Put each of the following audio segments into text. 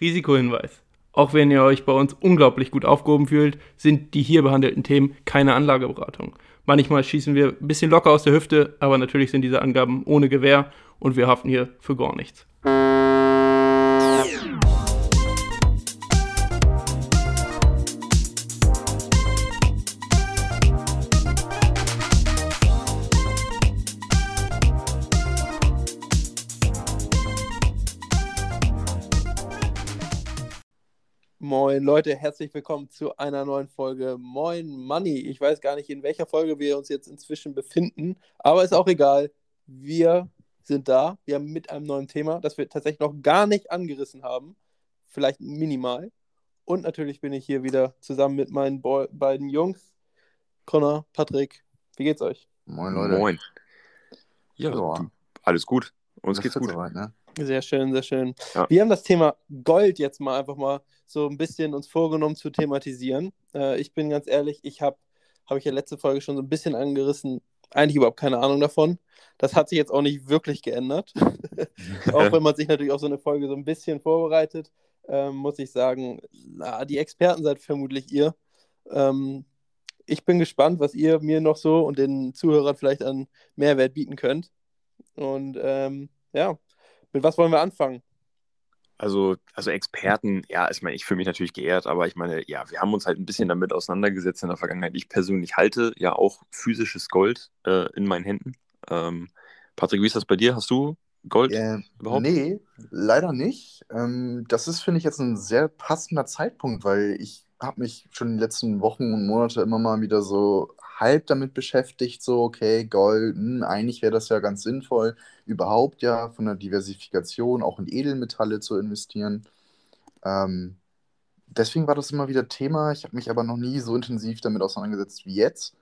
Risikohinweis. Auch wenn ihr euch bei uns unglaublich gut aufgehoben fühlt, sind die hier behandelten Themen keine Anlageberatung. Manchmal schießen wir ein bisschen locker aus der Hüfte, aber natürlich sind diese Angaben ohne Gewähr und wir haften hier für gar nichts. Leute, herzlich willkommen zu einer neuen Folge Moin Money. Ich weiß gar nicht, in welcher Folge wir uns jetzt inzwischen befinden, aber ist auch egal. Wir sind da. Wir haben mit einem neuen Thema, das wir tatsächlich noch gar nicht angerissen haben. Vielleicht minimal. Und natürlich bin ich hier wieder zusammen mit meinen Bo beiden Jungs. Connor, Patrick, wie geht's euch? Moin Leute. Moin. Ja, Ja. alles gut. Uns Das geht's gut. Soweit, ne? Sehr schön, sehr schön. Ja. Wir haben das Thema Gold jetzt mal einfach mal so ein bisschen uns vorgenommen zu thematisieren. Äh, ich bin ganz ehrlich, ich habe, habe ich ja letzte Folge schon so ein bisschen angerissen, eigentlich überhaupt keine Ahnung davon. Das hat sich jetzt auch nicht wirklich geändert. auch wenn man sich natürlich auf so eine Folge so ein bisschen vorbereitet, ähm, muss ich sagen, na, die Experten seid vermutlich ihr. Ähm, ich bin gespannt, was ihr mir noch so und den Zuhörern vielleicht an Mehrwert bieten könnt. Und ähm, ja, mit was wollen wir anfangen? Also, also Experten, ja, ich meine, ich fühle mich natürlich geehrt, aber ich meine, ja, wir haben uns halt ein bisschen damit auseinandergesetzt in der Vergangenheit. Ich persönlich halte ja auch physisches Gold äh, in meinen Händen. Ähm, Patrick, wie ist das bei dir? Hast du Gold Äh, überhaupt? nee, leider nicht. Ähm, das ist, finde ich, jetzt ein sehr passender Zeitpunkt, weil ich habe mich schon die letzten Wochen und Monate immer mal wieder so halb damit beschäftigt, so, okay, Gold, hm, eigentlich wäre das ja ganz sinnvoll, überhaupt ja von der Diversifikation auch in Edelmetalle zu investieren. Ähm, deswegen war das immer wieder Thema. Ich habe mich aber noch nie so intensiv damit auseinandergesetzt wie jetzt.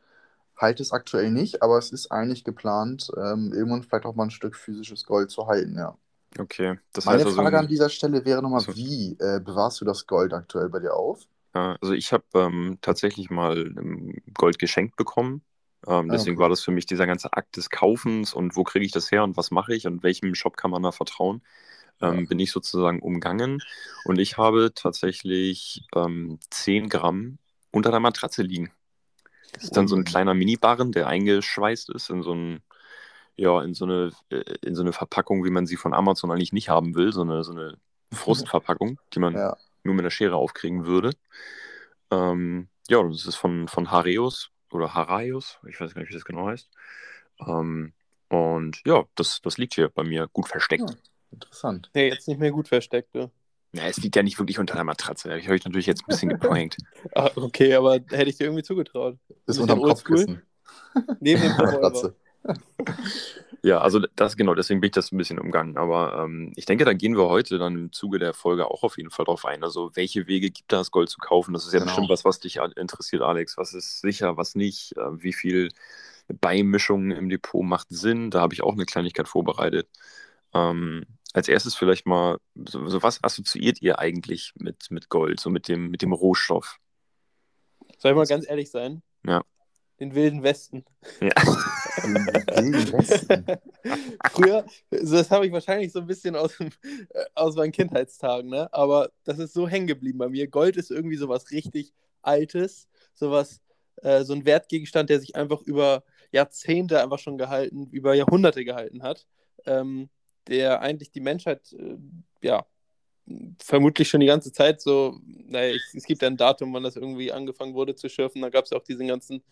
Halte es aktuell nicht, aber es ist eigentlich geplant, ähm, irgendwann vielleicht auch mal ein Stück physisches Gold zu halten, ja. Okay, das Meine heißt also, Frage an dieser Stelle wäre nochmal, Also- wie äh, bewahrst du das Gold aktuell bei dir auf? Ja, also ich habe ähm, tatsächlich mal ähm, Gold geschenkt bekommen. Ähm, Ah, deswegen okay. war das für mich dieser ganze Akt des Kaufens und wo kriege ich das her und was mache ich und welchem Shop kann man da vertrauen, ähm, Ja. bin ich sozusagen umgangen. Und ich habe tatsächlich ähm, 10 Gramm unter der Matratze liegen. Das ist dann so ein Ui. kleiner Minibarren, der eingeschweißt ist in so ein, ja, in so eine, äh, in so eine Verpackung, wie man sie von Amazon eigentlich nicht haben will, so eine, so eine Frustverpackung, die man Ja, nur mit einer Schere aufkriegen würde. Ähm, ja, das ist von, von Hareus oder Haraius, ich weiß gar nicht, wie das genau heißt. Ähm, und ja, das, das liegt hier bei mir gut versteckt. Ja. interessant. Nee, jetzt nicht mehr gut versteckt. Ne? Ja, es liegt ja nicht wirklich unter der Matratze. Ich habe ich natürlich jetzt ein bisschen geprankt. Ah, okay, aber hätte ich dir irgendwie zugetraut. Ist unterm oldschool? Kopfkissen. Neben dem. Matratze. Ja, also das genau, deswegen bin ich das ein bisschen umgangen. Aber ähm, ich denke, da gehen wir heute dann im Zuge der Folge auch auf jeden Fall drauf ein. Also welche Wege gibt da das Gold zu kaufen? Das ist ja Genau. bestimmt was, was dich interessiert, Alex. Was ist sicher, was nicht? Äh, wie viel Beimischungen im Depot macht Sinn? Da habe ich auch eine Kleinigkeit vorbereitet. Ähm, als erstes vielleicht mal, so, so was assoziiert ihr eigentlich mit, mit Gold, so mit dem, mit dem Rohstoff? Soll ich mal ganz ehrlich sein? Ja. Den wilden Westen. Ja. Wilden Westen. Früher, so das habe ich wahrscheinlich so ein bisschen aus, dem- äh, aus meinen Kindheitstagen, ne? Aber das ist so hängen geblieben bei mir. Gold ist irgendwie sowas richtig Altes, sowas, äh, so ein Wertgegenstand, der sich einfach über Jahrzehnte einfach schon gehalten, über Jahrhunderte gehalten hat, ähm, der eigentlich die Menschheit, äh, ja, vermutlich schon die ganze Zeit so, naja, es, es gibt ja ein Datum, wann das irgendwie angefangen wurde zu schürfen, da gab es ja auch diesen ganzen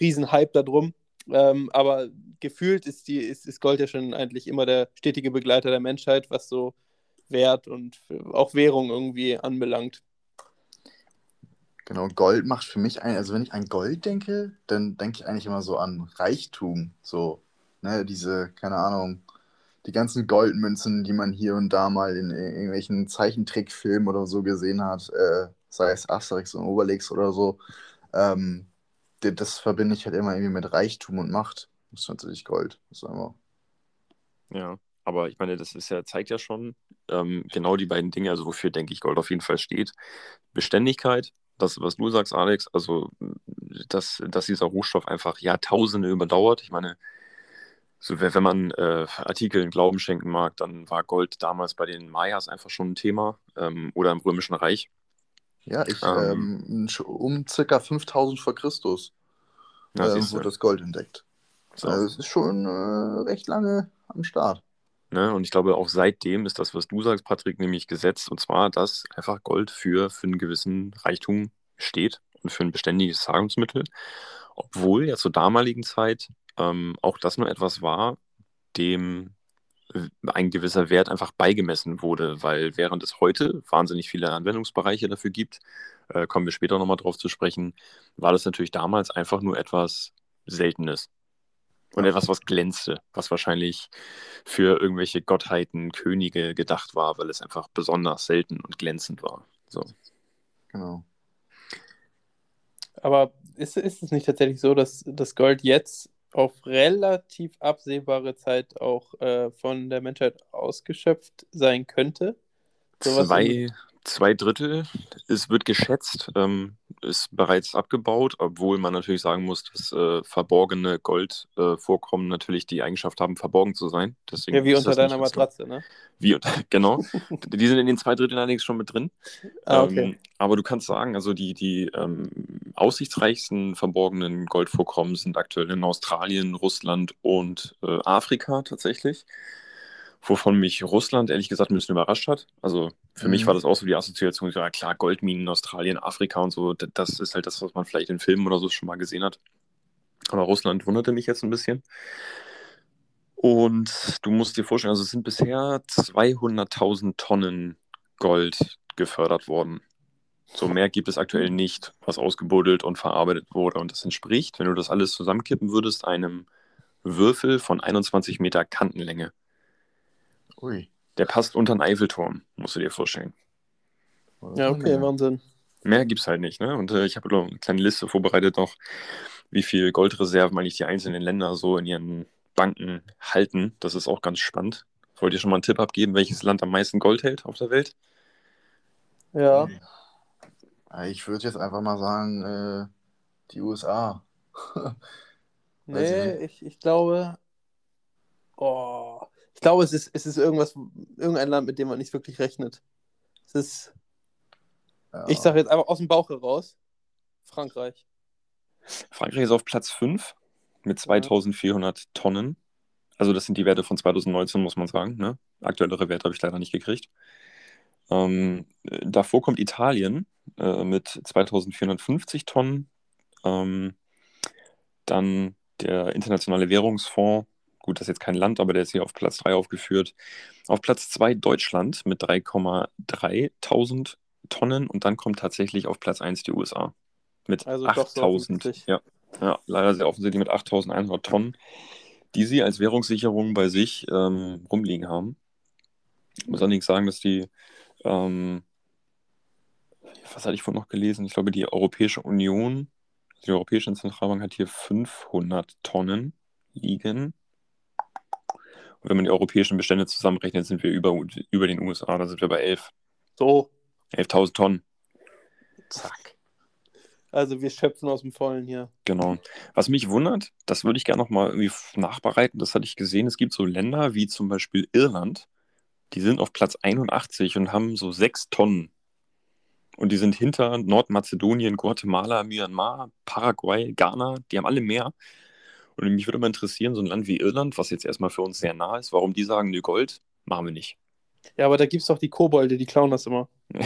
Riesenhype da drum. Ähm, aber gefühlt ist, die, ist, ist Gold ja schon eigentlich immer der stetige Begleiter der Menschheit, was so Wert und auch Währung irgendwie anbelangt. Genau, Gold macht für mich ein, also wenn ich an Gold denke, dann denke ich eigentlich immer so an Reichtum. So, ne, diese, keine Ahnung, die ganzen Goldmünzen, die man hier und da mal in irgendwelchen Zeichentrickfilmen oder so gesehen hat, äh, sei es Asterix und Obelix oder so, ähm, das verbinde ich halt immer irgendwie mit Reichtum und Macht. Das ist natürlich Gold. Das ist einfach. Ja, aber ich meine, das ist ja, zeigt ja schon ähm, genau die beiden Dinge, also wofür, denke ich, Gold auf jeden Fall steht. Beständigkeit, das, was du sagst, Alex, also dass, dass dieser Rohstoff einfach Jahrtausende überdauert. Ich meine, so, wenn man äh, Artikeln Glauben schenken mag, dann war Gold damals bei den Mayas einfach schon ein Thema ähm, oder im Römischen Reich. Ja, ich, Ähm. ähm, um circa 5000 vor Christus du. wurde das Gold entdeckt. So. Also es ist schon äh, recht lange am Start. Ne? Und ich glaube, auch seitdem ist das, was du sagst, Patrick, nämlich gesetzt. Und zwar, dass einfach Gold für, für einen gewissen Reichtum steht und für ein beständiges Zahlungsmittel. Obwohl ja zur damaligen Zeit ähm, auch das nur etwas war, dem äh, ein gewisser Wert einfach beigemessen wurde, weil während es heute wahnsinnig viele Anwendungsbereiche dafür gibt, äh, kommen wir später nochmal drauf zu sprechen, war das natürlich damals einfach nur etwas Seltenes. Und etwas, was glänzte, was wahrscheinlich für irgendwelche Gottheiten, Könige gedacht war, weil es einfach besonders selten und glänzend war. So. Genau. Aber ist, ist es nicht tatsächlich so, dass das Gold jetzt auf relativ absehbare Zeit auch äh, von der Menschheit ausgeschöpft sein könnte? Sowas Zwei, zwei Drittel, es wird geschätzt, ähm, ist bereits abgebaut, obwohl man natürlich sagen muss, dass äh, verborgene Goldvorkommen natürlich die Eigenschaft haben, verborgen zu sein. Deswegen Ja, wie unter deiner Matratze, ne? Wie, unter- genau. die sind in den zwei Dritteln allerdings schon mit drin. Ah, okay. Ähm, aber du kannst sagen, also die, die ähm, aussichtsreichsten verborgenen Goldvorkommen sind aktuell in Australien, Russland und äh, Afrika tatsächlich. Wovon mich Russland ehrlich gesagt ein bisschen überrascht hat. Also für mich Mhm. war das auch so die Assoziation, ja klar, Goldminen in Australien, Afrika und so, das ist halt das, was man vielleicht in Filmen oder so schon mal gesehen hat. Aber Russland wunderte mich jetzt ein bisschen. Und du musst dir vorstellen, also es sind bisher 200.000 Tonnen Gold gefördert worden. So mehr gibt es aktuell nicht, was ausgebuddelt und verarbeitet wurde. Und das entspricht, wenn du das alles zusammenkippen würdest, einem Würfel von 21 Meter Kantenlänge. Ui. Der passt unter einen Eiffelturm, musst du dir vorstellen. Ja, okay, Wahnsinn. Mehr gibt es halt nicht. Ne? Und äh, ich habe noch eine kleine Liste vorbereitet noch, wie viel Goldreserven eigentlich die einzelnen Länder so in ihren Banken halten. Das ist auch ganz spannend. Wollt ihr schon mal einen Tipp abgeben, welches Land am meisten Gold hält auf der Welt? Ja. Ja, Ich würde jetzt einfach mal sagen, äh, die USA. Nee, ich, ich glaube. Oh, glaube, es ist, es ist irgendwas, irgendein Land, mit dem man nicht wirklich rechnet. Es ist, Ja. ich sage jetzt einfach aus dem Bauch heraus, Frankreich. Frankreich ist auf Platz 5 mit 2400 Tonnen. Also das sind die Werte von 2019, muss man sagen. Ne? Aktuellere Werte habe ich leider nicht gekriegt. Ähm, äh, davor kommt Italien äh, mit 2450 Tonnen. Ähm, dann der Internationale Währungsfonds. Gut, das ist jetzt kein Land, aber der ist hier auf Platz 3 aufgeführt. Auf Platz 2 Deutschland mit 3,3000 Tonnen. Und dann kommt tatsächlich auf Platz 1 die USA mit Also doch so 8000. offensichtlich. Ja, ja, leider sehr offensichtlich mit 8100 Tonnen, die sie als Währungssicherung bei sich ähm, rumliegen haben. Ich muss allerdings sagen, dass die, ähm, was hatte ich vorhin noch gelesen? Ich glaube, die Europäische Union, die Europäische Zentralbank hat hier 500 Tonnen liegen. Und wenn man die europäischen Bestände zusammenrechnet, sind wir über, über den USA, da sind wir bei 11 So, 11.000 Tonnen. zack. Also wir schöpfen aus dem Vollen hier. Genau. Was mich wundert, das würde ich gerne nochmal irgendwie nachbereiten, das hatte ich gesehen, es gibt so Länder wie zum Beispiel Irland, die sind auf Platz 81 und haben so sechs Tonnen. Und die sind hinter Nordmazedonien, Guatemala, Myanmar, Paraguay, Ghana, die haben alle mehr. Und mich würde mal interessieren, so ein Land wie Irland, was jetzt erstmal für uns sehr nah ist, warum die sagen, nö, Gold machen wir nicht. Ja, aber da gibt es doch die Kobolde, die klauen das immer.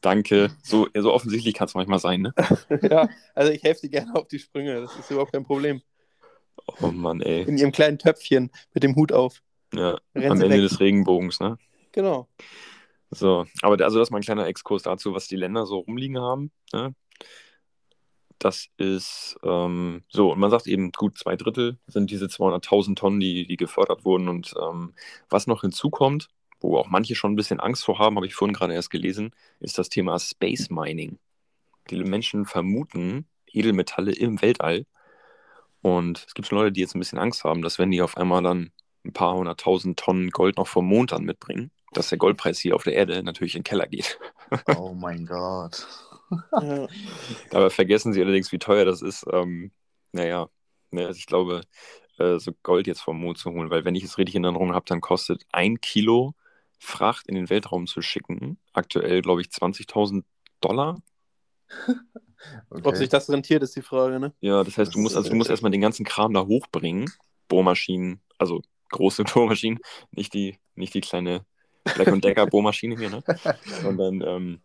Danke. So, so offensichtlich kann es manchmal sein, ne? ja, also ich helfe dir gerne auf die Sprünge, das ist überhaupt kein Problem. Oh Mann, ey. In ihrem kleinen Töpfchen mit dem Hut auf. Ja, Rennen am Ende weg. des Regenbogens, ne? Genau. So, aber also das ist mal ein kleiner Exkurs dazu, was die Länder so rumliegen haben. Ne? Das ist ähm, so, und man sagt eben, gut, zwei Drittel sind diese 200.000 Tonnen, die, die gefördert wurden. Und ähm, was noch hinzukommt, wo auch manche schon ein bisschen Angst vor haben, habe ich vorhin gerade erst gelesen, ist das Thema Space Mining. Die Menschen vermuten Edelmetalle im Weltall. Und es gibt schon Leute, die jetzt ein bisschen Angst haben, dass wenn die auf einmal dann ein paar hunderttausend Tonnen Gold noch vom Mond dann mitbringen, dass der Goldpreis hier auf der Erde natürlich in den Keller geht. Oh mein Gott. Ja. Dabei vergessen sie allerdings, wie teuer das ist. Ähm, naja, ne, also ich glaube, äh, so Gold jetzt vom Mond zu holen, weil wenn ich es richtig in Erinnerung habe, dann kostet ein Kilo Fracht in den Weltraum zu schicken, aktuell, glaube ich, 20.000 Dollar. Okay. Ob sich das rentiert, ist die Frage, ne? Ja, das heißt, du musst, also, du musst erstmal den ganzen Kram da hochbringen. Bohrmaschinen, also große Bohrmaschinen, nicht die, nicht die kleine Black Decker Bohrmaschine hier, ne? Sondern ähm,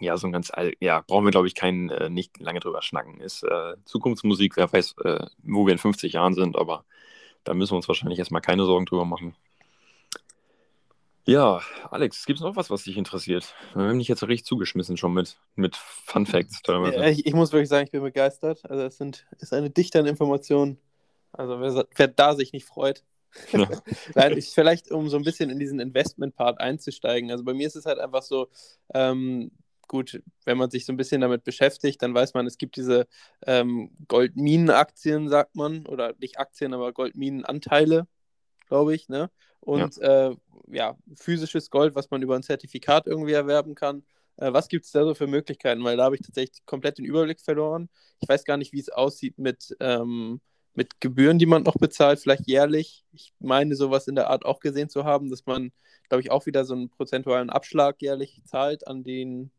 ja, so ein ganz, ja, brauchen wir, glaube ich, keinen, äh, nicht lange drüber schnacken. Ist äh, Zukunftsmusik, wer weiß, äh, wo wir in 50 Jahren sind, aber da müssen wir uns wahrscheinlich erstmal keine Sorgen drüber machen. Ja, Alex, gibt es noch was, was dich interessiert? Wir haben dich jetzt richtig zugeschmissen schon mit, mit Fun Facts teilweise. Ja, ich, ich, muss wirklich sagen, ich bin begeistert. Also es sind, ist eine Dichte an Informationen. Also wer, wer da sich nicht freut. Ja. Nein, ich, vielleicht um so ein bisschen in diesen Investment-Part einzusteigen. Also bei mir ist es halt einfach so, ähm, gut, wenn man sich so ein bisschen damit beschäftigt, dann weiß man, es gibt diese ähm, Goldminenaktien, sagt man, oder nicht Aktien, aber Goldminenanteile, glaube ich, ne? Und ja. Äh, ja. physisches Gold, was man über ein Zertifikat irgendwie erwerben kann. Äh, was gibt es da so für Möglichkeiten? Weil da habe ich tatsächlich komplett den Überblick verloren. Ich weiß gar nicht, wie es aussieht mit, ähm, mit Gebühren, die man noch bezahlt, vielleicht jährlich. Ich meine, sowas in der Art auch gesehen zu haben, dass man, glaube ich, auch wieder so einen prozentualen Abschlag jährlich zahlt an den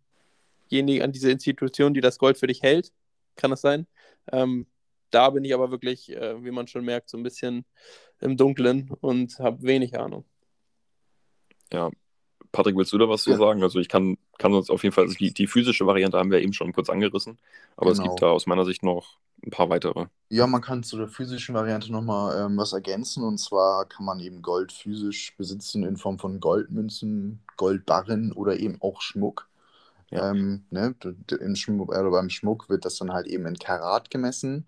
diejenige, an diese Institution, die das Gold für dich hält. Kann das sein? Ähm, da bin ich aber wirklich, äh, wie man schon merkt, so ein bisschen im Dunkeln und habe wenig Ahnung. Ja, Patrick, willst du da was zu ja. sagen? Also ich kann, kann uns auf jeden Fall, also die, die physische Variante haben wir eben schon kurz angerissen, aber genau. es gibt da aus meiner Sicht noch ein paar weitere. Ja, man kann zu der physischen Variante nochmal ähm, was ergänzen und zwar kann man eben Gold physisch besitzen in Form von Goldmünzen, Goldbarren oder eben auch Schmuck. Ja. Ähm, ne, im Schmuck, äh, beim Schmuck wird das dann halt eben in Karat gemessen.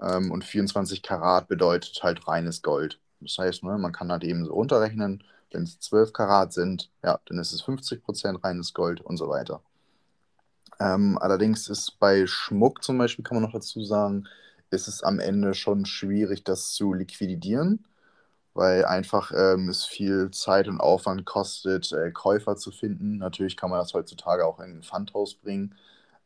Ähm, und 24 Karat bedeutet halt reines Gold. Das heißt, ne, man kann halt eben so runterrechnen, wenn es 12 Karat sind, ja, dann ist es 50% reines Gold und so weiter. Ähm, allerdings ist bei Schmuck zum Beispiel, kann man noch dazu sagen, ist es am Ende schon schwierig, das zu liquidieren weil einfach ähm, es viel Zeit und Aufwand kostet, äh, Käufer zu finden. Natürlich kann man das heutzutage auch in ein Pfandhaus bringen.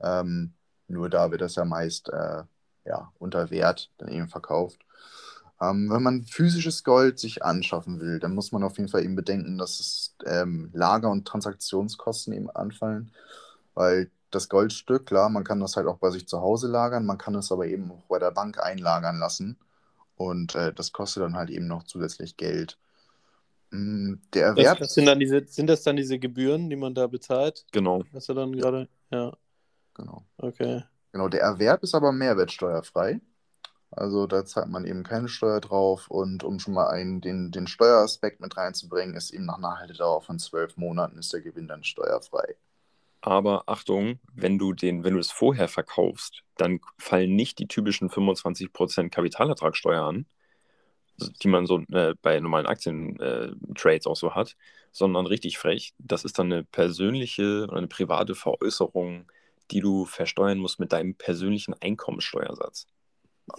Ähm, nur da wird das ja meist äh, ja, unter Wert dann eben verkauft. Ähm, wenn man physisches Gold sich anschaffen will, dann muss man auf jeden Fall eben bedenken, dass es ähm, Lager- und Transaktionskosten eben anfallen, weil das Goldstück, klar, man kann das halt auch bei sich zu Hause lagern, man kann es aber eben auch bei der Bank einlagern lassen. Und äh, das kostet dann halt eben noch zusätzlich Geld. Mm, der Erwerb. Das, das sind, dann diese, sind das dann diese Gebühren, die man da bezahlt? Genau. Hast du dann gerade? Ja. Genau. Okay. Genau, der Erwerb ist aber mehrwertsteuerfrei. Also da zahlt man eben keine Steuer drauf. Und um schon mal einen, den, den Steueraspekt mit reinzubringen, ist eben nach einer Haltedauer von zwölf Monaten ist der Gewinn dann steuerfrei. Aber Achtung, wenn du den, wenn du es vorher verkaufst, dann fallen nicht die typischen 25% Kapitalertragssteuer an, die man so äh, bei normalen Aktientrades äh, auch so hat, sondern richtig frech. Das ist dann eine persönliche oder eine private Veräußerung, die du versteuern musst mit deinem persönlichen Einkommensteuersatz.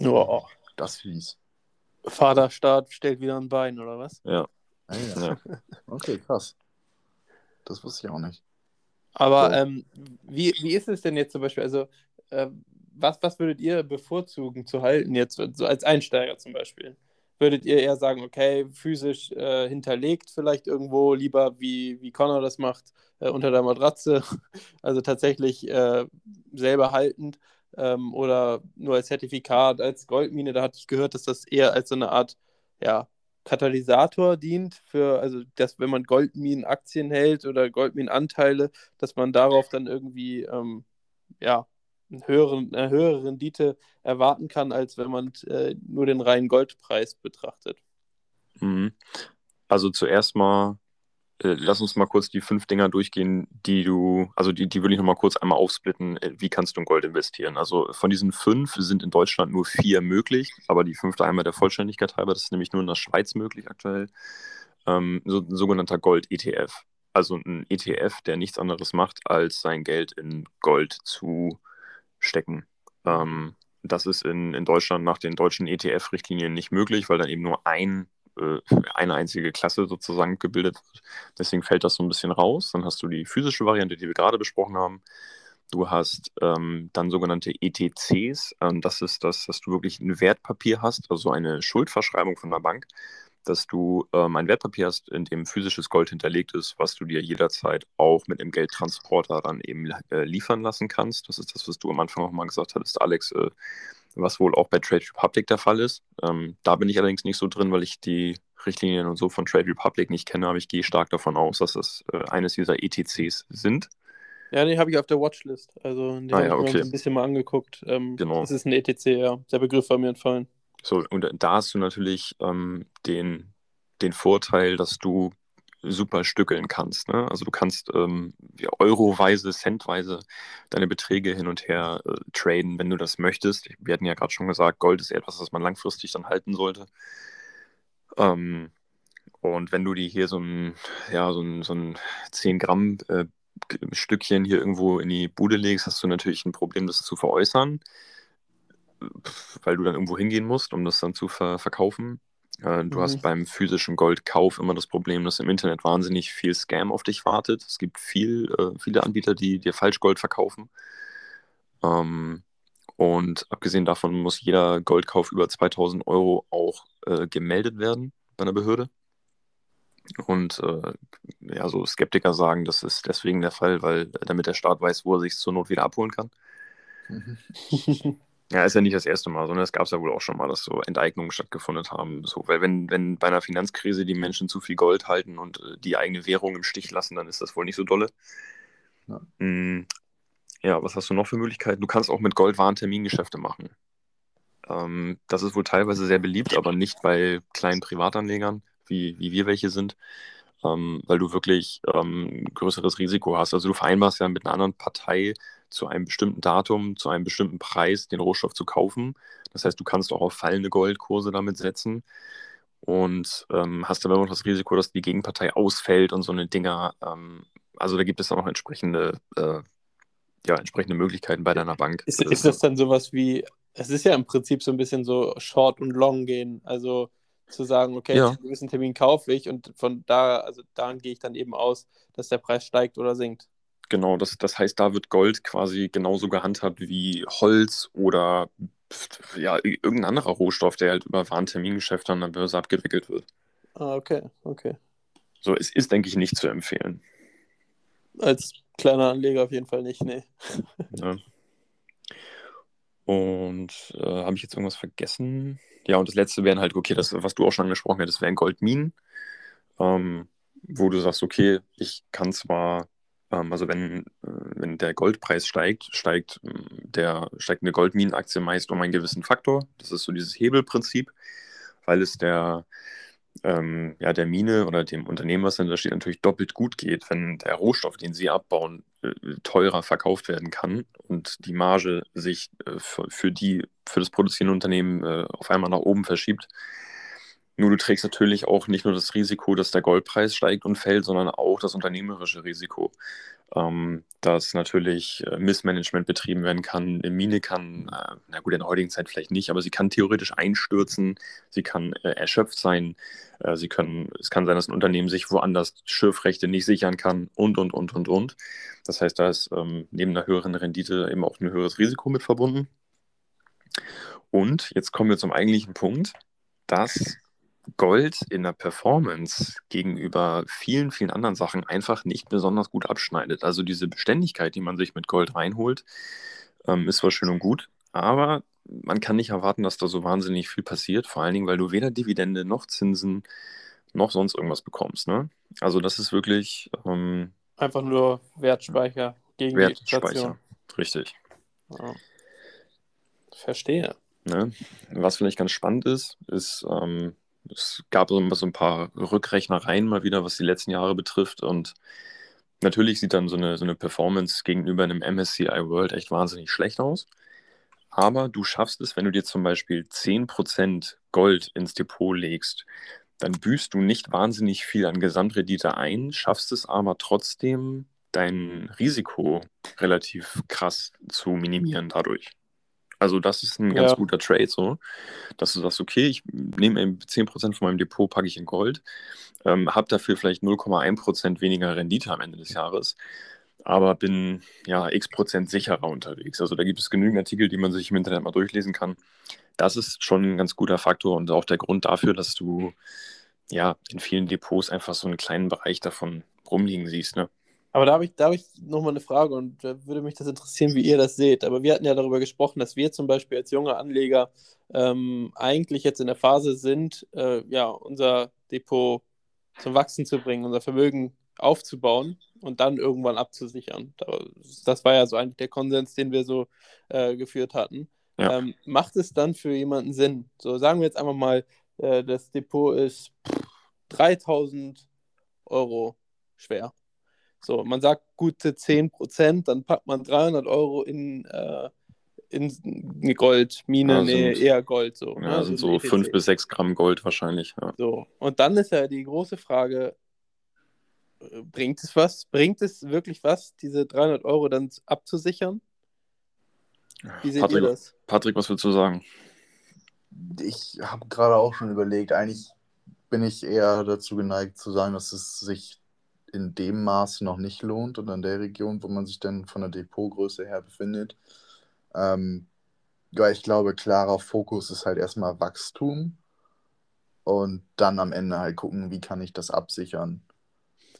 Oh, das fies. Vaterstaat stellt wieder ein Bein, oder was? Ja. Ah, ja. ja. Okay, krass. Das wusste ich auch nicht. Aber so. ähm, wie, wie ist es denn jetzt zum Beispiel? Also, äh, was, was würdet ihr bevorzugen zu halten, jetzt so als Einsteiger zum Beispiel? Würdet ihr eher sagen, okay, physisch äh, hinterlegt vielleicht irgendwo, lieber wie, wie Connor das macht, äh, unter der Matratze, also tatsächlich äh, selber haltend ähm, oder nur als Zertifikat, als Goldmine? Da hatte ich gehört, dass das eher als so eine Art, ja, Katalysator dient für, also dass wenn man Goldminenaktien hält oder Goldminenanteile, dass man darauf dann irgendwie ähm, ja, einen höheren, eine höhere Rendite erwarten kann, als wenn man äh, nur den reinen Goldpreis betrachtet. Mhm. Also zuerst mal lass uns mal kurz die fünf Dinger durchgehen, die du, also die, die würde ich nochmal kurz einmal aufsplitten. Äh, wie kannst du in Gold investieren? Also von diesen fünf sind in Deutschland nur vier möglich, aber die fünfte einmal der Vollständigkeit halber, das ist nämlich nur in der Schweiz möglich aktuell. Ähm, so, ein sogenannter Gold-ETF. Also ein ETF, der nichts anderes macht, als sein Geld in Gold zu stecken. Ähm, das ist in, in Deutschland nach den deutschen ETF-Richtlinien nicht möglich, weil dann eben nur ein äh, eine einzige Klasse sozusagen gebildet wird. Deswegen fällt das so ein bisschen raus. Dann hast du die physische Variante, die wir gerade besprochen haben. Du hast ähm, dann sogenannte ETCs. Ähm, das ist das, dass du wirklich ein Wertpapier hast, also eine Schuldverschreibung von der Bank, dass du ähm, ein Wertpapier hast, in dem physisches Gold hinterlegt ist, was du dir jederzeit auch mit einem Geldtransporter dann eben äh, liefern lassen kannst. Das ist das, was du am Anfang auch mal gesagt hattest, Alex, äh, was wohl auch bei Trade Republic der Fall ist. Ähm, da bin ich allerdings nicht so drin, weil ich die Richtlinien und so von Trade Republic nicht kenne, aber ich gehe stark davon aus, dass das äh, eines dieser ETCs sind. Ja, den habe ich auf der Watchlist. Also den Ah, habe ja, ich mir okay. ein bisschen mal angeguckt. Ähm, Genau. Das ist ein ETC, ja. Der Begriff war mir entfallen. So, und da hast du natürlich ähm, den, den Vorteil, dass du super stückeln kannst. Ne? Also du kannst ähm, euroweise, centweise deine Beträge hin und her äh, traden, wenn du das möchtest. Wir hatten ja gerade schon gesagt, Gold ist etwas, das man langfristig dann halten sollte. Ähm, und wenn du die hier so ein, ja, so ein, so ein 10 Gramm äh, Stückchen hier irgendwo in die Bude legst, hast du natürlich ein Problem, das zu veräußern, weil du dann irgendwo hingehen musst, um das dann zu ver verkaufen. Äh, du Mhm. hast beim physischen Goldkauf immer das Problem, dass im Internet wahnsinnig viel Scam auf dich wartet. Es gibt viel, äh, viele Anbieter, die dir Falschgold verkaufen. Ähm, und abgesehen davon muss jeder Goldkauf über 2000 Euro auch äh, gemeldet werden bei einer Behörde. Und äh, ja, so Skeptiker sagen, das ist deswegen der Fall, weil damit der Staat weiß, wo er sich zur Not wieder abholen kann. Ja, ist ja nicht das erste Mal, sondern es gab es ja wohl auch schon mal, dass so Enteignungen stattgefunden haben. So, weil wenn, wenn bei einer Finanzkrise die Menschen zu viel Gold halten und äh, die eigene Währung im Stich lassen, dann ist das wohl nicht so dolle. Ja. Mm, ja, was hast du noch für Möglichkeiten? Du kannst auch mit Gold Warentermingeschäfte machen. Ähm, das ist wohl teilweise sehr beliebt, aber nicht bei kleinen Privatanlegern, wie, wie wir welche sind, ähm, weil du wirklich ähm, ein größeres Risiko hast. Also du vereinbarst ja mit einer anderen Partei zu einem bestimmten Datum, zu einem bestimmten Preis den Rohstoff zu kaufen. Das heißt, du kannst auch auf fallende Goldkurse damit setzen und ähm, hast aber immer noch das Risiko, dass die Gegenpartei ausfällt und so eine Dinger. Ähm, also da gibt es dann auch entsprechende, äh, ja, entsprechende Möglichkeiten bei deiner Bank. Ist, ist das dann sowas wie, es ist ja im Prinzip so ein bisschen so Short und Long gehen. Also zu sagen, okay, Ja. zu einem gewissen Termin kaufe ich und von da, also daran gehe ich dann eben aus, dass der Preis steigt oder sinkt. Genau, das, das heißt, da wird Gold quasi genauso gehandhabt wie Holz oder ja, irgendein anderer Rohstoff, der halt über Warentermingeschäfte an der Börse abgewickelt wird. Ah, okay, okay. So, es ist, denke ich, nicht zu empfehlen. Als kleiner Anleger auf jeden Fall nicht, nee. Ne? Und äh, habe ich jetzt irgendwas vergessen? Ja, und das letzte wären halt, okay, das, was du auch schon angesprochen hättest, wären Goldminen, ähm, wo du sagst, okay, ich kann zwar, also wenn, äh, wenn der Goldpreis steigt, steigt, ähm, der, steigt eine Goldminenaktie meist um einen gewissen Faktor. Das ist so dieses Hebelprinzip, weil es der, ähm, ja, der Mine oder dem Unternehmen, was dahinter steht, natürlich doppelt gut geht, wenn der Rohstoff, den sie abbauen, äh, teurer verkauft werden kann und die Marge sich äh, für, die, für das produzierende Unternehmen auf einmal nach oben verschiebt. Nur du trägst natürlich auch nicht nur das Risiko, dass der Goldpreis steigt und fällt, sondern auch das unternehmerische Risiko, ähm, dass natürlich äh, Missmanagement betrieben werden kann. Eine Mine kann, äh, na gut, in der heutigen Zeit vielleicht nicht, aber sie kann theoretisch einstürzen, sie kann äh, erschöpft sein, äh, sie können, es kann sein, dass ein Unternehmen sich woanders Schiffrechte nicht sichern kann und, und, und, und, und. Das heißt, da ist ähm, neben einer höheren Rendite eben auch ein höheres Risiko mit verbunden. Und jetzt kommen wir zum eigentlichen Punkt, dass Gold in der Performance gegenüber vielen, vielen anderen Sachen einfach nicht besonders gut abschneidet. Also diese Beständigkeit, die man sich mit Gold reinholt, ähm, ist zwar schön und gut, aber man kann nicht erwarten, dass da so wahnsinnig viel passiert, vor allen Dingen, weil du weder Dividende noch Zinsen noch sonst irgendwas bekommst. Ne? Also das ist wirklich ähm, Einfach nur Wertspeicher gegen die Inflation. Wertspeicher. Richtig. Ja. Verstehe. Ne? Was vielleicht ganz spannend ist, ist, ähm, es gab so so ein paar Rückrechnereien mal wieder, was die letzten Jahre betrifft. Und natürlich sieht dann so eine, so eine Performance gegenüber einem MSCI World echt wahnsinnig schlecht aus. Aber du schaffst es, wenn du dir zum Beispiel 10% Gold ins Depot legst, dann büßt du nicht wahnsinnig viel an Gesamtrendite ein, schaffst es aber trotzdem, dein Risiko relativ krass zu minimieren dadurch. Also das ist ein ganz Ja. guter Trade so, dass du sagst, okay, ich nehme eben 10% von meinem Depot, packe ich in Gold, ähm, habe dafür vielleicht 0,1% weniger Rendite am Ende des Jahres, aber bin ja x Prozent sicherer unterwegs. Also da gibt es genügend Artikel, die man sich im Internet mal durchlesen kann. Das ist schon ein ganz guter Faktor und auch der Grund dafür, dass du ja in vielen Depots einfach so einen kleinen Bereich davon rumliegen siehst. Ne? Aber da habe ich, da hab ich nochmal eine Frage und da würde mich das interessieren, wie ihr das seht. Aber wir hatten ja darüber gesprochen, dass wir zum Beispiel als junge Anleger ähm, eigentlich jetzt in der Phase sind, äh, ja, unser Depot zum Wachsen zu bringen, unser Vermögen aufzubauen und dann irgendwann abzusichern. Das war ja so eigentlich der Konsens, den wir so äh, geführt hatten. Ja. Ähm, macht es dann für jemanden Sinn? So sagen wir jetzt einfach mal, äh, das Depot ist 3000 Euro schwer. So, man sagt gute 10 Prozent, dann packt man 300 Euro in, äh, in eine Goldmine, ja, nee, eher Gold. So, ja, ne? sind so 5 bis 6 Gramm Gold wahrscheinlich. Ja. So, und dann ist ja die große Frage, bringt es was? Bringt es wirklich was, diese 300 Euro dann abzusichern? Wie seht Patrick, ihr das? Patrick, was willst du sagen? Ich habe gerade auch schon überlegt, eigentlich bin ich eher dazu geneigt zu sagen, dass es sich in dem Maße noch nicht lohnt und in der Region, wo man sich dann von der Depotgröße her befindet. Ähm, ja, ich glaube, klarer Fokus ist halt erstmal Wachstum und dann am Ende halt gucken, wie kann ich das absichern.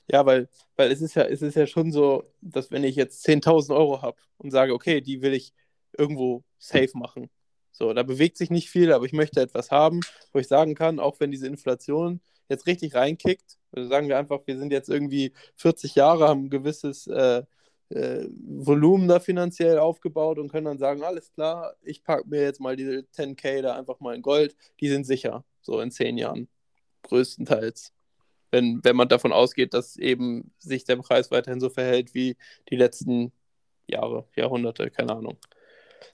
Ja, weil, weil es, ist ja, es ist ja schon so, dass wenn ich jetzt 10.000 Euro habe und sage, okay, die will ich irgendwo safe machen. So, da bewegt sich nicht viel, aber ich möchte etwas haben, wo ich sagen kann, auch wenn diese Inflation jetzt richtig reinkickt, also sagen wir einfach, wir sind jetzt irgendwie 40 Jahre, haben ein gewisses äh, äh, Volumen da finanziell aufgebaut und können dann sagen, alles klar, ich packe mir jetzt mal diese 10k da einfach mal in Gold, die sind sicher, so in 10 Jahren, größtenteils wenn, wenn man davon ausgeht, dass eben sich der Preis weiterhin so verhält wie die letzten Jahre, Jahrhunderte, keine Ahnung.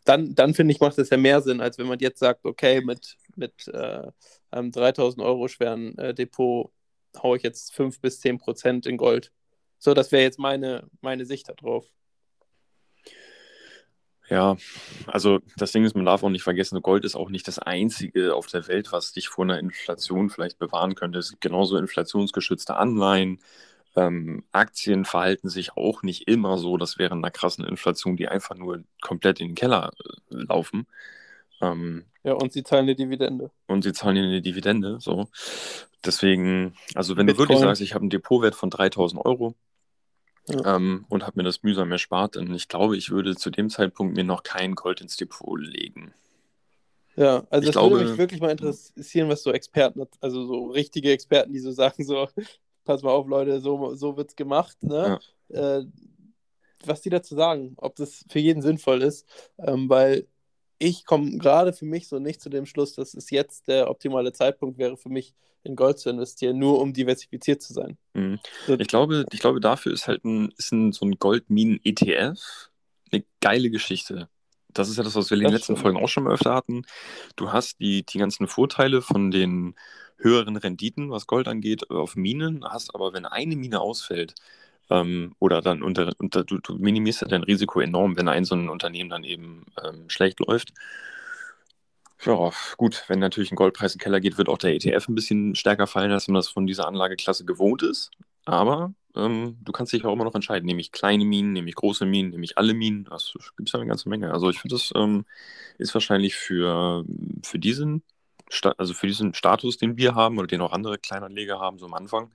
Dann, dann finde ich, macht es ja mehr Sinn, als wenn man jetzt sagt, okay, mit, mit äh, einem 3000 Euro schweren äh, Depot haue ich jetzt 5 bis 10 Prozent in Gold. So, das wäre jetzt meine, meine Sicht darauf. Ja, also das Ding ist, man darf auch nicht vergessen, Gold ist auch nicht das einzige auf der Welt, was dich vor einer Inflation vielleicht bewahren könnte. Es gibt genauso inflationsgeschützte Anleihen. Ähm, Aktien verhalten sich auch nicht immer so, dass während einer krassen Inflation die einfach nur komplett in den Keller äh, laufen. Ähm, ja, und sie zahlen eine Dividende. Und sie zahlen eine Dividende, so. Deswegen, also wenn Bitcoin. du wirklich sagst, ich habe einen Depotwert von 3000 Euro, ja. Ähm, und habe mir das mühsam erspart. Denn ich glaube, ich würde zu dem Zeitpunkt mir noch kein Gold ins Depot legen. Ja, also ich das glaube, würde mich wirklich mal interessieren, was so Experten, also so richtige Experten, die so sagen, so, pass mal auf, Leute, so, so es gemacht, ne? Ja. Äh, was die dazu sagen, ob das für jeden sinnvoll ist, ähm, weil ich komme gerade für mich so nicht zu dem Schluss, dass es jetzt der optimale Zeitpunkt wäre für mich, in Gold zu investieren, nur um diversifiziert zu sein. Mhm. Ich, glaube, ich glaube, dafür ist halt ein, ist ein, so ein Goldminen-ETF eine geile Geschichte. Das ist ja das, was wir in den letzten Folgen auch schon mal öfter hatten. Du hast die, die ganzen Vorteile von den höheren Renditen, was Gold angeht, auf Minen, hast aber, wenn eine Mine ausfällt, ähm, oder dann unter, unter du, du, minimierst ja dein Risiko enorm, wenn ein so ein Unternehmen dann eben ähm, schlecht läuft. Ja, gut, wenn natürlich ein Goldpreis in den Keller geht, wird auch der ETF ein bisschen stärker fallen, als man das von dieser Anlageklasse gewohnt ist. Aber ähm, du kannst dich auch immer noch entscheiden, nehme ich kleine Minen, nehme ich große Minen, nehme ich alle Minen. Das gibt es ja eine ganze Menge. Also ich finde, das ähm, ist wahrscheinlich für, für diesen also für diesen Status, den wir haben oder den auch andere Kleinanleger haben, so am Anfang,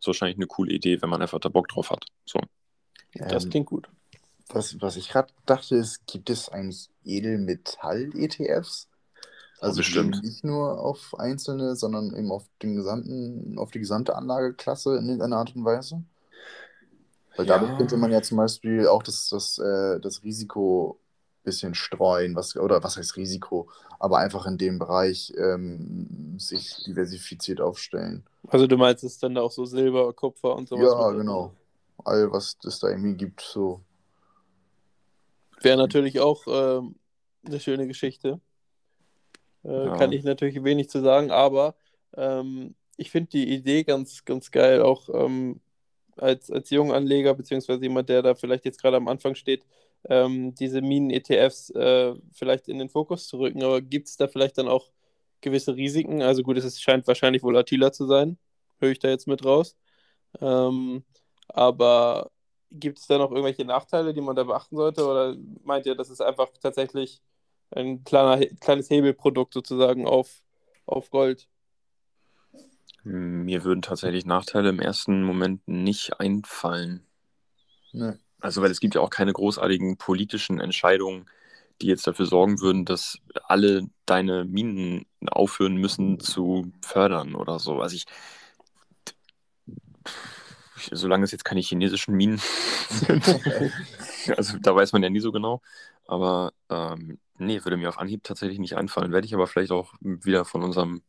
ist wahrscheinlich eine coole Idee, wenn man einfach da Bock drauf hat. So. Das ähm, klingt gut. Was, was ich gerade dachte, ist, gibt es eigentlich Edelmetall-ETFs? Also bestimmt. nicht nur auf einzelne, sondern eben auf den gesamten, auf die gesamte Anlageklasse in irgendeiner Art und Weise? Weil ja. dadurch könnte man ja zum Beispiel auch das, das, äh, das Risiko bisschen streuen, was, oder was heißt Risiko, aber einfach in dem Bereich ähm, sich diversifiziert aufstellen. Also du meinst es dann auch so Silber, Kupfer und sowas? Ja, genau. All, was es da irgendwie gibt, so. Wäre natürlich auch äh, eine schöne Geschichte. Äh, ja. Kann ich natürlich wenig zu sagen, aber ähm, ich finde die Idee ganz, ganz geil, auch ähm, als, als Junganleger, beziehungsweise jemand, der da vielleicht jetzt gerade am Anfang steht, ähm, diese Minen-ETFs äh, vielleicht in den Fokus zu rücken. Aber gibt es da vielleicht dann auch gewisse Risiken? Also gut, es scheint wahrscheinlich volatiler zu sein, höre ich da jetzt mit raus. Ähm, aber gibt es da noch irgendwelche Nachteile, die man da beachten sollte? Oder meint ihr, das ist einfach tatsächlich ein kleiner, kleines Hebelprodukt sozusagen auf, auf Gold? Mir würden tatsächlich Nachteile im ersten Moment nicht einfallen. Nee. Also, weil es gibt ja auch keine großartigen politischen Entscheidungen, die jetzt dafür sorgen würden, dass alle deine Minen aufhören müssen zu fördern oder so. Also ich, solange es jetzt keine chinesischen Minen sind, also da weiß man ja nie so genau. Aber ähm, nee, würde mir auf Anhieb tatsächlich nicht einfallen. Werde ich aber vielleicht auch wieder von unserem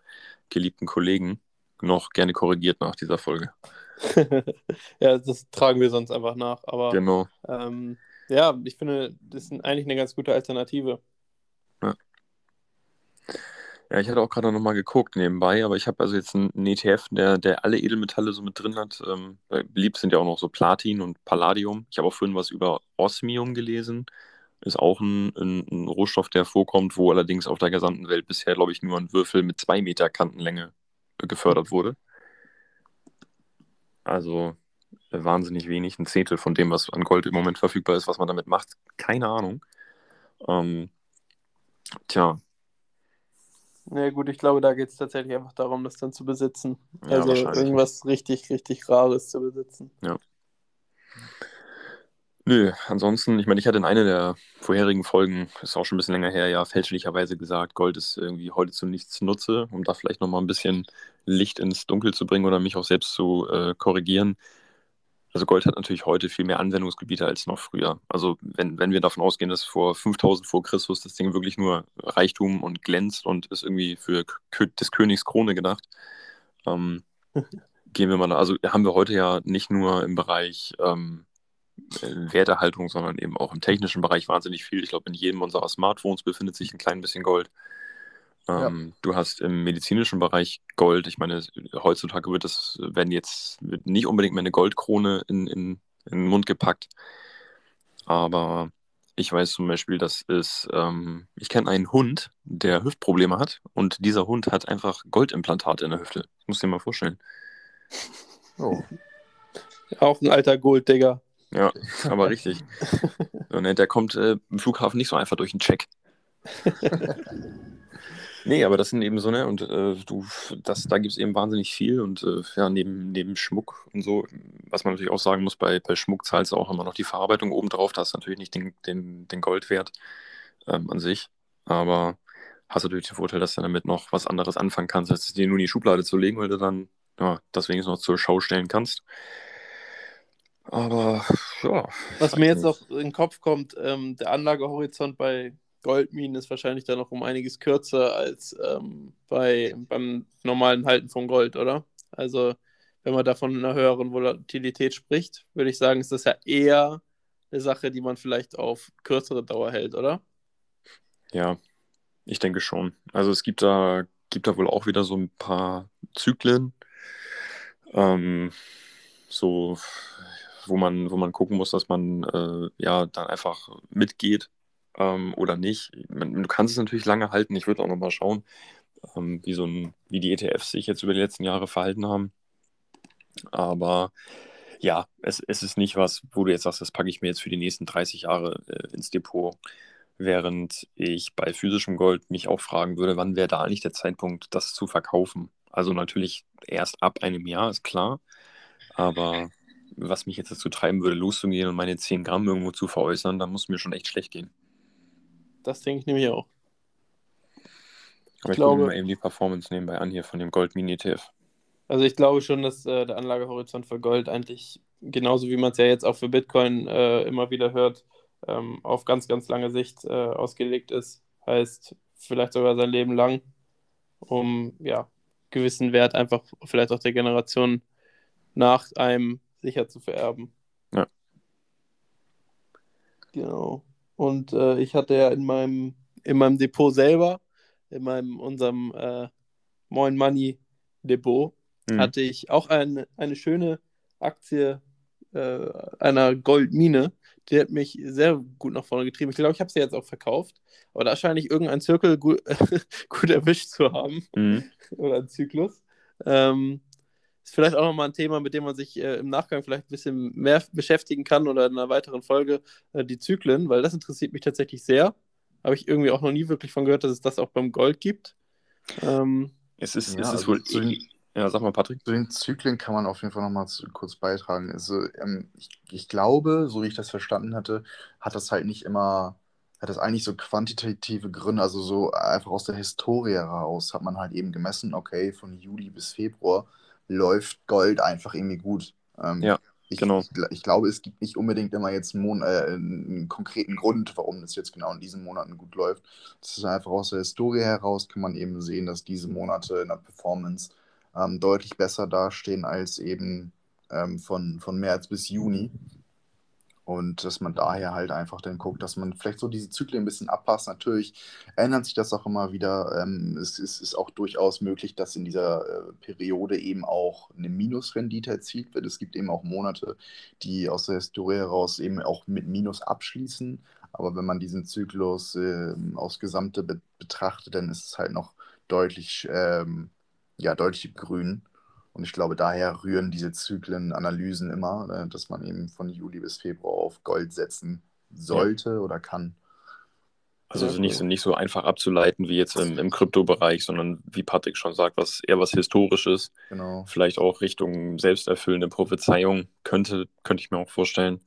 geliebten Kollegen noch gerne korrigiert nach dieser Folge. ja, das tragen wir sonst einfach nach. Aber Genau. ähm, ja, ich finde, das ist eigentlich eine ganz gute Alternative. Ja, ich hatte auch gerade noch mal geguckt nebenbei, aber ich habe also jetzt einen ETF, der, der alle Edelmetalle so mit drin hat. Ähm, beliebt sind ja auch noch so Platin und Palladium. Ich habe auch vorhin was über Osmium gelesen. Ist auch ein, ein, ein Rohstoff, der vorkommt, wo allerdings auf der gesamten Welt bisher, glaube ich, nur ein Würfel mit zwei Meter Kantenlänge gefördert wurde. Also wahnsinnig wenig, ein Zehntel von dem, was an Gold im Moment verfügbar ist, was man damit macht. Keine Ahnung. Ähm, tja, Ja, gut, ich glaube, da geht es tatsächlich einfach darum, das dann zu besitzen. Ja, also irgendwas richtig, richtig Rares zu besitzen. Nö, ansonsten, ich meine, ich hatte in einer der vorherigen Folgen, ist auch schon ein bisschen länger her, ja, fälschlicherweise gesagt, Gold ist irgendwie heute zu nichts nutze, um da vielleicht nochmal ein bisschen Licht ins Dunkel zu bringen oder mich auch selbst zu äh, korrigieren. Also Gold hat natürlich heute viel mehr Anwendungsgebiete als noch früher. Also wenn, wenn wir davon ausgehen, dass vor 5000 vor Christus das Ding wirklich nur Reichtum und glänzt und ist irgendwie für des Königs Krone gedacht, ähm, gehen wir mal, da- also haben wir heute ja nicht nur im Bereich ähm, Werterhaltung, sondern eben auch im technischen Bereich wahnsinnig viel. Ich glaube, in jedem unserer Smartphones befindet sich ein klein bisschen Gold. Ähm, Du hast im medizinischen Bereich Gold. Ich meine, heutzutage wird das, werden jetzt wird nicht unbedingt mehr eine Goldkrone in, in, in den Mund gepackt. Aber ich weiß zum Beispiel, dass es, ähm, ich kenne einen Hund, der Hüftprobleme hat und dieser Hund hat einfach Goldimplantate in der Hüfte. Das musst du dir mal vorstellen. Oh. Auch ein alter Golddigger. Ja, aber richtig. Ne, der kommt äh, im Flughafen nicht so einfach durch den Check. Nee, aber das sind eben so, ne, und äh, du, das, da gibt es eben wahnsinnig viel und äh, ja, neben, neben Schmuck und so, was man natürlich auch sagen muss, bei, bei Schmuck zahlst du auch immer noch die Verarbeitung obendrauf, da hast du natürlich nicht den, den, den Goldwert ähm, an sich, aber hast natürlich den Vorteil, dass du damit noch was anderes anfangen kannst, als es dir nur in die Schublade zu legen, weil du dann, ja, das wenigstens noch zur Schau stellen kannst. Aber, ja. Was mir jetzt nicht. noch in den Kopf kommt, ähm, der Anlagehorizont bei Goldminen ist wahrscheinlich dann noch um einiges kürzer als ähm, bei, beim normalen Halten von Gold, oder? Also, wenn man da von einer höheren Volatilität spricht, würde ich sagen, ist das ja eher eine Sache, die man vielleicht auf kürzere Dauer hält, oder? Ja, ich denke schon. Also es gibt da, gibt da wohl auch wieder so ein paar Zyklen, ähm, so, wo man, wo man gucken muss, dass man äh, ja dann einfach mitgeht ähm, oder nicht. Man, du kannst es natürlich lange halten. Ich würde auch noch mal schauen, ähm, wie so ein, wie die ETFs sich jetzt über die letzten Jahre verhalten haben. Aber ja, es, es ist nicht was, wo du jetzt sagst, das packe ich mir jetzt für die nächsten 30 Jahre äh, ins Depot. Während ich bei physischem Gold mich auch fragen würde, wann wäre da eigentlich der Zeitpunkt, das zu verkaufen? Also natürlich erst ab einem Jahr, ist klar. Aber was mich jetzt dazu treiben würde, loszugehen und meine 10 Gramm irgendwo zu veräußern, dann muss mir schon echt schlecht gehen. Das denke ich nämlich auch. Aber ich, glaube- gucke mir mal eben die Performance nebenbei an hier von dem Gold Mini ETF. Also ich glaube schon, dass äh, der Anlagehorizont für Gold eigentlich, genauso wie man es ja jetzt auch für Bitcoin äh, immer wieder hört, ähm, auf ganz, ganz lange Sicht äh, ausgelegt ist. Heißt, vielleicht sogar sein Leben lang, um ja, gewissen Wert einfach vielleicht auch der Generation nach einem sicher zu vererben. Ja. Genau. Und äh, ich hatte ja in meinem, in meinem Depot selber, in meinem, unserem äh, Moin Money Depot, Mhm. hatte ich auch eine, eine schöne Aktie äh, einer Goldmine. Die hat mich sehr gut nach vorne getrieben. Ich glaube, ich habe sie jetzt auch verkauft. Aber da scheine ich irgendeinen Zirkel gut, gut erwischt zu haben Mhm. oder einen Zyklus. Ähm, ist vielleicht auch nochmal ein Thema, mit dem man sich äh, im Nachgang vielleicht ein bisschen mehr beschäftigen kann oder in einer weiteren Folge, äh, die Zyklen, weil das interessiert mich tatsächlich sehr. Habe ich irgendwie auch noch nie wirklich von gehört, dass es das auch beim Gold gibt. Ähm, Es ist, Ja, es ist also wohl. zu den- Ja, sag mal, Patrick. Zu den Zyklen kann man auf jeden Fall nochmal kurz beitragen. Also, ähm, ich, ich glaube, so wie ich das verstanden hatte, hat das halt nicht immer, hat das eigentlich so quantitative Gründe, also so einfach aus der Historie heraus hat man halt eben gemessen, okay, von Juli bis Februar läuft Gold einfach irgendwie gut. Ähm, Ja, ich, genau. Ich, gl- ich glaube, es gibt nicht unbedingt immer jetzt einen, äh, einen konkreten Grund, warum das jetzt genau in diesen Monaten gut läuft. Das ist einfach aus der Historie heraus, kann man eben sehen, dass diese Monate in der Performance ähm, deutlich besser dastehen als eben ähm, von, von März bis Juni. Und dass man daher halt einfach dann guckt, dass man vielleicht so diese Zyklen ein bisschen abpasst. Natürlich ändert sich das auch immer wieder. Ähm, es ist, auch durchaus möglich, dass in dieser äh, Periode eben auch eine Minusrendite erzielt wird. Es gibt eben auch Monate, die aus der Historie heraus eben auch mit Minus abschließen. Aber wenn man diesen Zyklus äh, aufs Gesamte be betrachtet, dann ist es halt noch deutlich, ähm, ja, deutlich grün. Und ich glaube, daher rühren diese Zyklenanalysen immer, äh, dass man eben von Juli bis Februar auf Gold setzen sollte oder kann. Also Ja, nicht, so, nicht so einfach abzuleiten wie jetzt im, im Kryptobereich, sondern wie Patrick schon sagt, was eher was Historisches, Genau. vielleicht auch Richtung selbsterfüllende Prophezeiung, könnte, könnte ich mir auch vorstellen.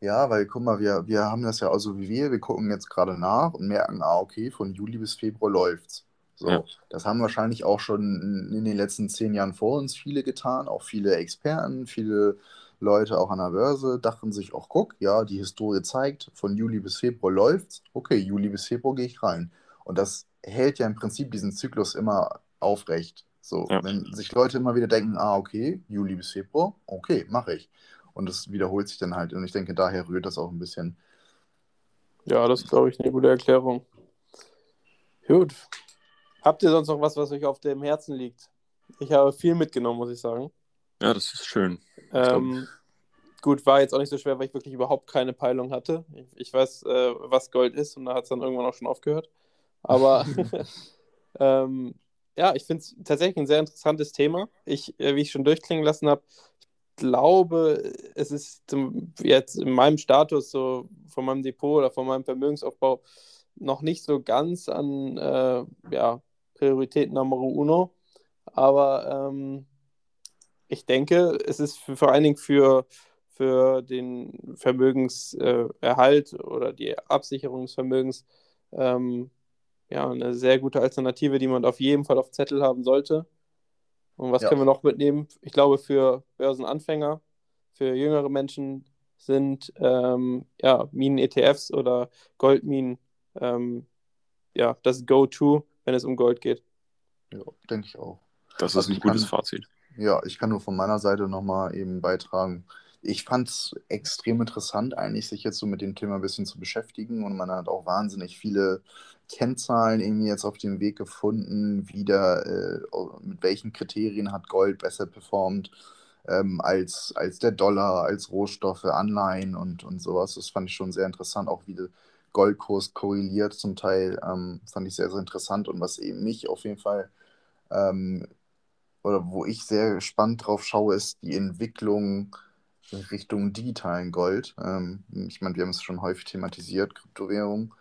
Ja, weil guck mal, wir, wir haben das ja auch so wie wir, wir gucken jetzt gerade nach und merken, ah, okay, von Juli bis Februar läuft's. So, Ja. das haben wahrscheinlich auch schon in den letzten zehn Jahren vor uns viele getan, auch viele Experten, viele Leute auch an der Börse dachten sich, ach guck, ja, die Historie zeigt, von Juli bis Februar läuft's, okay, Juli bis Februar gehe ich rein. Und das hält ja im Prinzip diesen Zyklus immer aufrecht. So, Ja. wenn sich Leute immer wieder denken, ah, okay, Juli bis Februar, okay, mache ich. Und das wiederholt sich dann halt. Und ich denke, daher rührt das auch ein bisschen. ja, das ist, glaube ich, eine gute Erklärung. Gut. Habt ihr sonst noch was, was euch auf dem Herzen liegt? Ich habe viel mitgenommen, muss ich sagen. Ja, das ist schön. Ähm, gut, war jetzt auch nicht so schwer, weil ich wirklich überhaupt keine Peilung hatte. Ich, ich weiß, äh, was Gold ist und da hat es dann irgendwann auch schon aufgehört. Aber ähm, ja, ich finde es tatsächlich ein sehr interessantes Thema. Ich, äh, wie ich schon durchklingen lassen habe, ich glaube, es ist zum, jetzt in meinem Status, so von meinem Depot oder von meinem Vermögensaufbau, noch nicht so ganz an äh, ja, Priorität Numero uno. Aber ähm, ich denke, es ist für, vor allen Dingen für, für den Vermögenserhalt oder die Absicherung des Vermögens ähm, ja, eine sehr gute Alternative, die man auf jeden Fall auf Zettel haben sollte. Und was Ja. können wir noch mitnehmen? Ich glaube, für Börsenanfänger, für jüngere Menschen sind ähm, ja, Minen-ETFs oder Goldminen ähm, ja, das Go-To, wenn es um Gold geht. Ja, denke ich auch. Das Also ist ein gutes kann- Fazit. Ja, ich kann nur von meiner Seite nochmal eben beitragen. Ich fand es extrem interessant, eigentlich sich jetzt so mit dem Thema ein bisschen zu beschäftigen und man hat auch wahnsinnig viele Kennzahlen irgendwie jetzt auf dem Weg gefunden, wieder äh, mit welchen Kriterien hat Gold besser performt ähm, als, als der Dollar, als Rohstoffe, Anleihen und, und sowas. Das fand ich schon sehr interessant, auch wie Goldkurs korreliert zum Teil, ähm, fand ich sehr, sehr interessant und was eben mich auf jeden Fall ähm, oder wo ich sehr gespannt drauf schaue, ist die Entwicklung Richtung digitalen Gold. Ähm, ich meine, wir haben es schon häufig thematisiert, Kryptowährung.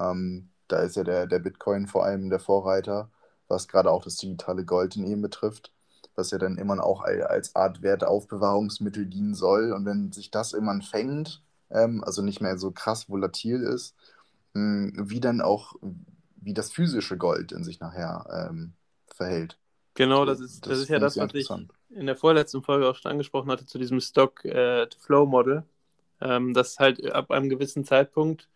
Ähm, da ist ja der, der Bitcoin vor allem der Vorreiter, was gerade auch das digitale Gold in ihm betrifft, was ja dann immer auch al- als Art Wertaufbewahrungsmittel dienen soll. Und wenn sich das irgendwann fängt, ähm, also nicht mehr so krass volatil ist, mh, wie dann auch, wie das physische Gold in sich nachher ähm, verhält. Genau, das ist, das ist ja das, was ich in der vorletzten Folge auch schon angesprochen hatte, zu diesem Stock-Flow-Model, ähm, dass halt ab einem gewissen Zeitpunkt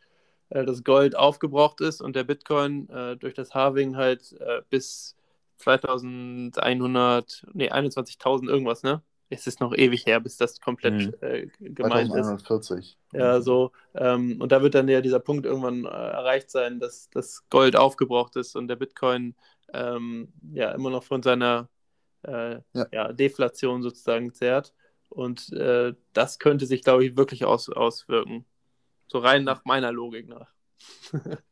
äh, das Gold aufgebraucht ist und der Bitcoin äh, durch das Halving halt äh, bis 2100, nee, 21.000 irgendwas, ne? Es ist noch ewig her, bis das komplett äh, gemeint ist. 2140. Ja, so. Ähm, und da wird dann ja dieser Punkt irgendwann äh, erreicht sein, dass das Gold aufgebraucht ist und der Bitcoin ähm, ja immer noch von seiner äh, Ja. ja. Deflation sozusagen zehrt. Und äh, das könnte sich, glaube ich, wirklich aus, auswirken. So rein nach meiner Logik nach.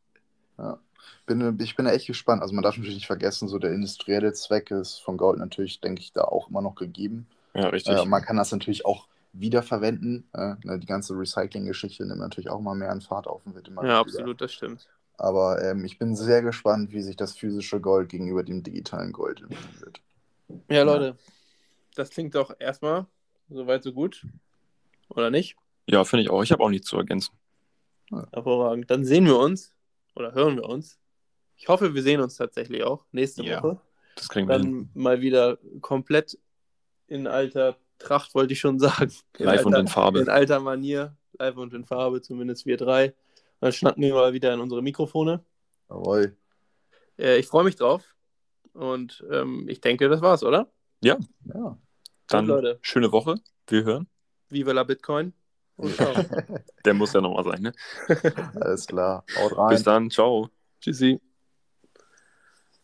bin, ich bin echt gespannt. Also man darf natürlich nicht vergessen, so der industrielle Zweck ist von Gold natürlich, denke ich, da auch immer noch gegeben. Ja, richtig. Äh, man kann das natürlich auch wiederverwenden. Äh, ne, die ganze Recycling-Geschichte nimmt natürlich auch mal mehr an Fahrt auf und wird immer Ja, wichtiger. absolut, das stimmt. Aber ähm, ich bin sehr gespannt, wie sich das physische Gold gegenüber dem digitalen Gold entwickeln wird. Ja, Leute, das klingt doch erstmal soweit so gut. Oder nicht? Ja, finde ich auch. Ich habe auch nichts zu ergänzen. Hervorragend. Dann sehen wir uns oder hören wir uns. Ich hoffe, wir sehen uns tatsächlich auch nächste Ja. Woche. Das kriegen wir hin. Dann mal wieder komplett in alter Tracht, wollte ich schon sagen. In Live und alter, in Farbe. In alter Manier, live und in Farbe, zumindest wir drei. Dann schnacken wir mal wieder in unsere Mikrofone. Jawohl. Äh, ich freue mich drauf. Und ähm, ich denke, das war's, oder? Ja. Dann Leute. schöne Woche. Wir hören. Viva la Bitcoin. Und ciao. Der muss ja nochmal sein, ne? Alles klar. Haut rein. Bis dann. Ciao. Tschüssi.